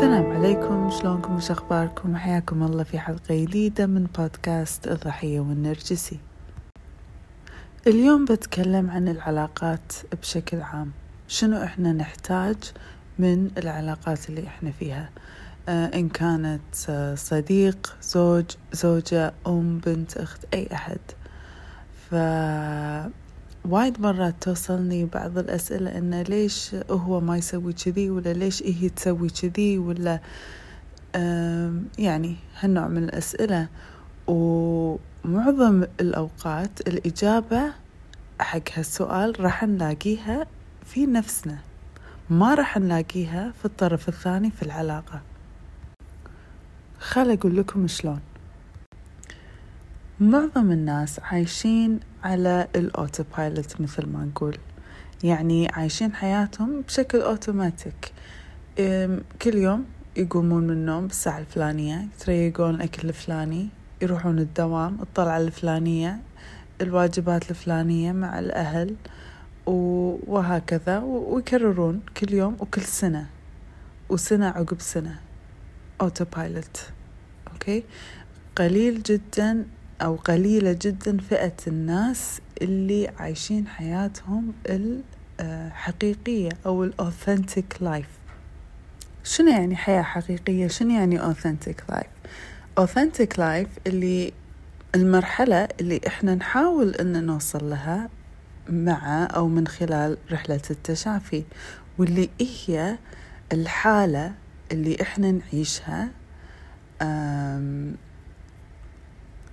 السلام عليكم. شلونكم؟ وش أخباركم؟ حياكم الله في حلقة جديدة من بودكاست الضحية والنرجسي. اليوم بتكلم عن العلاقات بشكل عام. شنو إحنا نحتاج من العلاقات اللي إحنا فيها؟ آه إن كانت آه صديق زوج زوجة أم بنت أخت أي أحد. ف وايد مرات توصلني بعض الأسئلة إنه ليش هو ما يسوي كذي ولا ليش هي تسوي كذي ولا يعني هالنوع من الأسئلة. ومعظم الأوقات الإجابة حق هالسؤال راح نلاقيها في نفسنا ما راح نلاقيها في الطرف الثاني في العلاقة. خل أقول لكم شلون. معظم الناس عايشين على الأوتو بايلوت مثل ما نقول. يعني عايشين حياتهم بشكل أوتوماتيك. كل يوم يقومون من النوم بالساعة الفلانية يتريقون الأكل الفلاني يروحون الدوام الطلعة الفلانية الواجبات الفلانية مع الأهل وهكذا ويكررون كل يوم وكل سنة. وسنة عقب سنة. autopilot okay؟ قليل جدا أو قليلة جدا فئة الناس اللي عايشين حياتهم الحقيقية أو ال authentic life شنو يعني حياة حقيقية؟ شنو يعني authentic life authentic life اللي المرحلة اللي إحنا نحاول أن نوصل لها مع أو من خلال رحلة التشافي واللي هي الحالة اللي إحنا نعيشها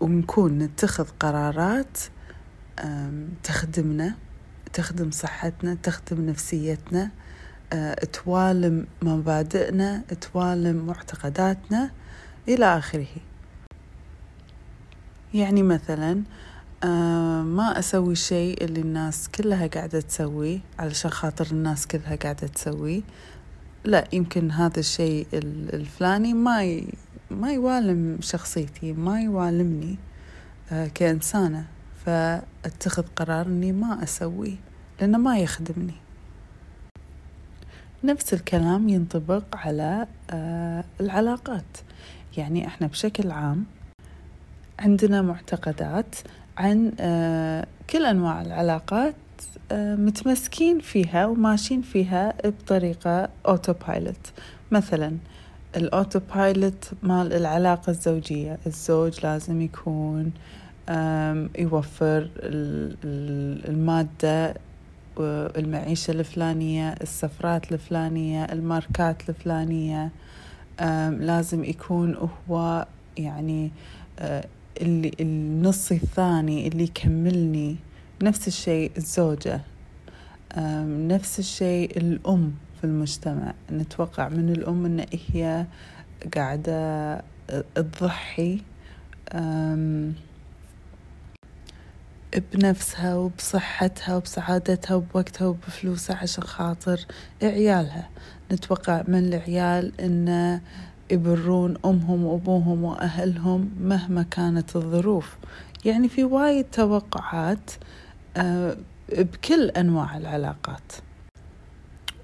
ونكون نتخذ قرارات تخدمنا تخدم صحتنا تخدم نفسيتنا أه، توالم مبادئنا توالم معتقداتنا إلى آخره. يعني مثلا أه، ما أسوي الشيء اللي الناس كلها قاعدة تسويه علشان خاطر الناس كلها قاعدة تسويه. لا يمكن هذا الشيء الفلاني ما ما يوالم شخصيتي ما يوالمني آه، كإنسانة. فأتخذ قرار أني ما أسويه لأنه ما يخدمني. نفس الكلام ينطبق على آه، العلاقات. يعني إحنا بشكل عام عندنا معتقدات عن آه، كل أنواع العلاقات متمسكين فيها وماشيين فيها بطريقة أوتو بايلوت مثلا الأوتو بايلوت مال العلاقة الزوجية. الزوج لازم يكون يوفر المادة المعيشة الفلانية السفرات الفلانية الماركات الفلانية. لازم يكون هو يعني اللي النص الثاني اللي يكملني. نفس الشيء الزوجة. نفس الشيء الأم. في المجتمع. نتوقع من الأم أن هي قاعدة تضحي بنفسها وبصحتها وبسعادتها وبوقتها وبفلوسها عشان خاطر عيالها. نتوقع من العيال أن يبرون أمهم وأبوهم وأهلهم مهما كانت الظروف. يعني في وايد توقعات بكل أنواع العلاقات.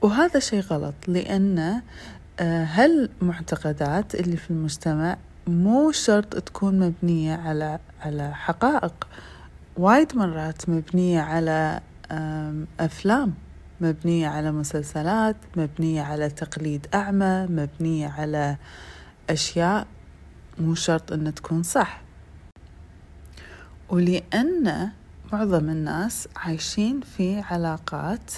وهذا شيء غلط لأن هالمعتقدات اللي في المجتمع مو شرط تكون مبنية على على حقائق. وايد مرات مبنية على أفلام مبنية على مسلسلات مبنية على تقليد أعمى مبنية على أشياء مو شرط أن تكون صح. ولأن معظم الناس عايشين في علاقات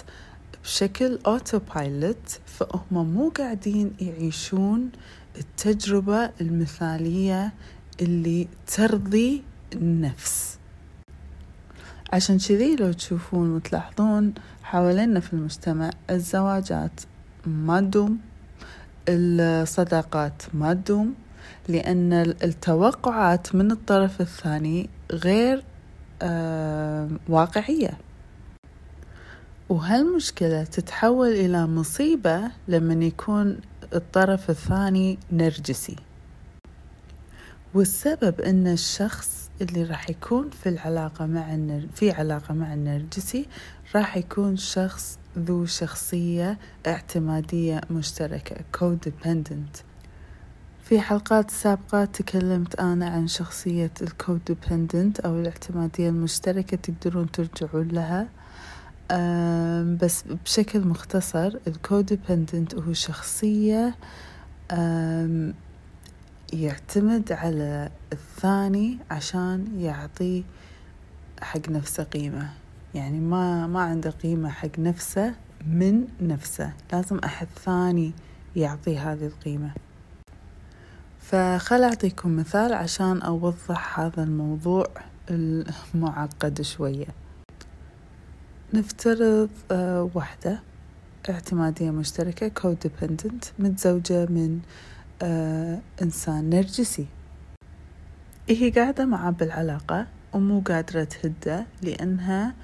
بشكل أوتو بايلوت فهم مو قاعدين يعيشون التجربة المثالية اللي ترضي النفس. عشان كذي لو تشوفون وتلاحظون حوالينا في المجتمع الزواجات ما تدوم الصداقات ما تدوم لأن التوقعات من الطرف الثاني غير آه واقعية. وهالمشكلة تتحول إلى مصيبة لما يكون الطرف الثاني نرجسي. والسبب أن الشخص اللي راح يكون في العلاقة مع النر... في علاقة مع النرجسي راح يكون شخص ذو شخصية اعتمادية مشتركة codependent. في حلقات سابقة تكلمت أنا عن شخصية ال codependent أو الاعتمادية المشتركة تقدرون ترجعون لها. بس بشكل مختصر ال codependent هو شخصية يعتمد على الثاني عشان يعطيه حق نفسه قيمة. يعني ما ما عنده قيمة حق نفسه من نفسه. لازم أحد ثاني يعطيه هذه القيمة. فخل أعطيكم مثال عشان أوضح هذا الموضوع المعقد شوية. نفترض آه، وحدة اعتمادية مشتركة codependent متزوجة من آه، إنسان نرجسي. هي قاعدة معاه بالعلاقة ومو قادرة تهده لأنها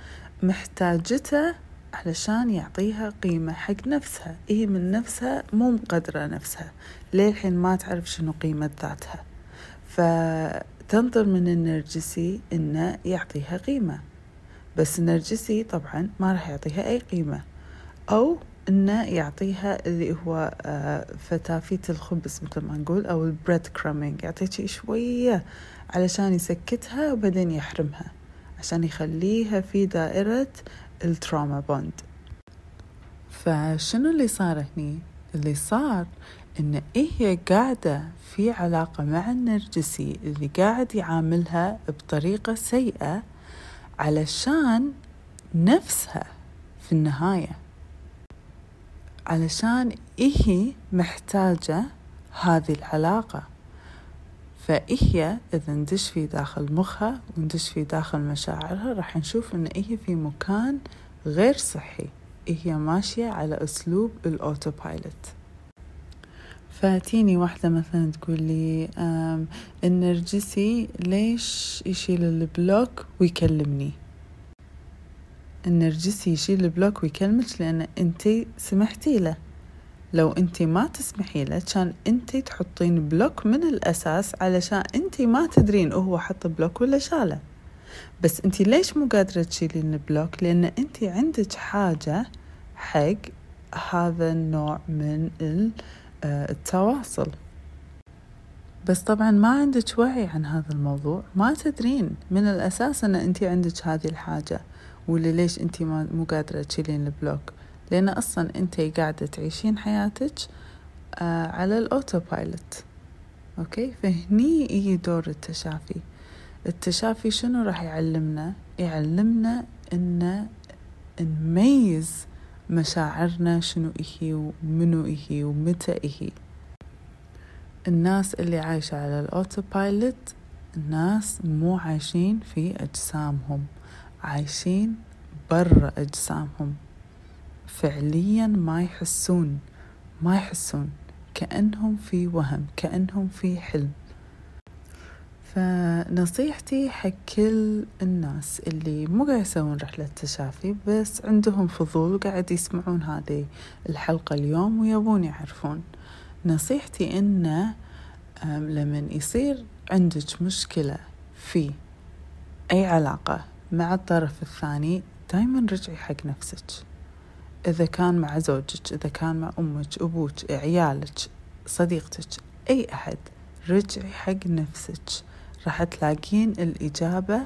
محتاجته علشان يعطيها قيمة حق نفسها. هي من نفسها مو مقدرة نفسها. للحين ما تعرف شنو قيمة ذاتها. فتنطر من النرجسي إنه يعطيها قيمة. بس النرجسي طبعا ما راح يعطيها أي قيمة. أو إنه يعطيها اللي هو آه، فتافيت الخبز مثل ما نقول أو ال breadcrumbing يعطيها شوية علشان يسكتها وبعدين يحرمها عشان يخليها في دائرة التراما بوند. فشنو اللي صار هني؟ اللي صار إن هي قاعدة في علاقة مع النرجسي اللي قاعد يعاملها بطريقة سيئة علشان نفسها في النهاية. علشان هي محتاجة هذه العلاقة. فهي إذا ندش في داخل مخها وندش في داخل مشاعرها راح نشوف إن هي في مكان غير صحي. هي ماشية على أسلوب ال auto فتيني واحدة مثلا تقول لي النرجسي ليش يشيل ال block ويكلمني؟ النرجسي يشيل ال block ويكلمك لأن أنتي سمحتي له. لو أنت ما تسمحي له كان أنت تحطين block من الأساس علشان أنت ما تدرين هو حط block ولا شاله. بس أنت ليش مو قادرة تشيلين ال block؟ لأن أنت عندك حاجة حق هذا النوع من آه، التواصل. بس طبعا ما عندك وعي عن هذا الموضوع. ما تدرين من الأساس أن أنت عندك هذه الحاجة ولا ليش أنت مو قادرة تشيلين ال block. لأن أصلا أنت قاعدة تعيشين حياتك آه على ال autopilot okay؟ فهني يجي دور التشافي. التشافي شنو راح يعلمنا؟ يعلمنا إن نميز مشاعرنا شنو إهي ومنو إهي ومتى إهي. الناس اللي عايشة على ال autopilot الناس مو عايشين في أجسامهم عايشين برا أجسامهم. فعليا ما يحسون ما يحسون كأنهم في وهم كأنهم في حلم. فنصيحتي حق كل الناس اللي مو قاعد يسوون رحلة تشافي بس عندهم فضول وقاعد يسمعون هذه الحلقة اليوم ويبون يعرفون. نصيحتي إنه لمن يصير عندك مشكلة في أي علاقة مع الطرف الثاني دايما رجعي حق نفسك. إذا كان مع زوجك إذا كان مع أمك أبوك عيالك صديقتك أي أحد رجعي حق نفسك. راح تلاقين الإجابة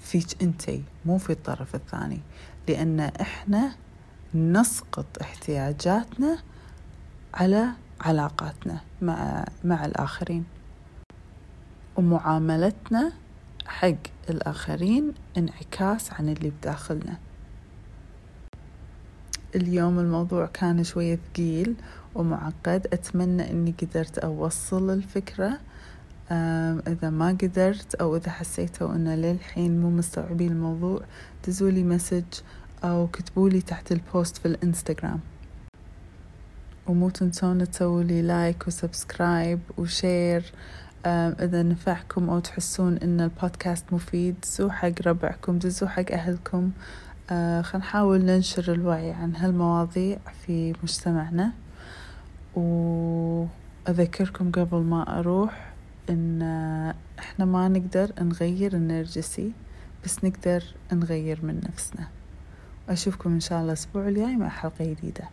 فيك أنتي مو في الطرف الثاني. لأن إحنا نسقط احتياجاتنا على علاقاتنا مع مع الآخرين. ومعاملتنا حق الآخرين انعكاس عن اللي بداخلنا. اليوم الموضوع كان شوية ثقيل ومعقد. أتمنى أني قدرت أوصل الفكرة إذا ما قدرت أو إذا حسيتوا أنه للحين مو مستوعبين الموضوع دزولي مسج أو كتبولي تحت البوست في الإنستغرام. ومو تنسون تسووا لي like و subscribe و share إذا نفعكم أو تحسون إن البودكاست مفيد دزوا حق ربعكم دزوا حق أهلكم. آه خلينا نحاول ننشر الوعي عن هالمواضيع في مجتمعنا. وأذكركم قبل ما أروح إن إحنا ما نقدر نغير النرجسي بس نقدر نغير من نفسنا. أشوفكم إن شاء الله الأسبوع الجاي مع حلقة جديدة.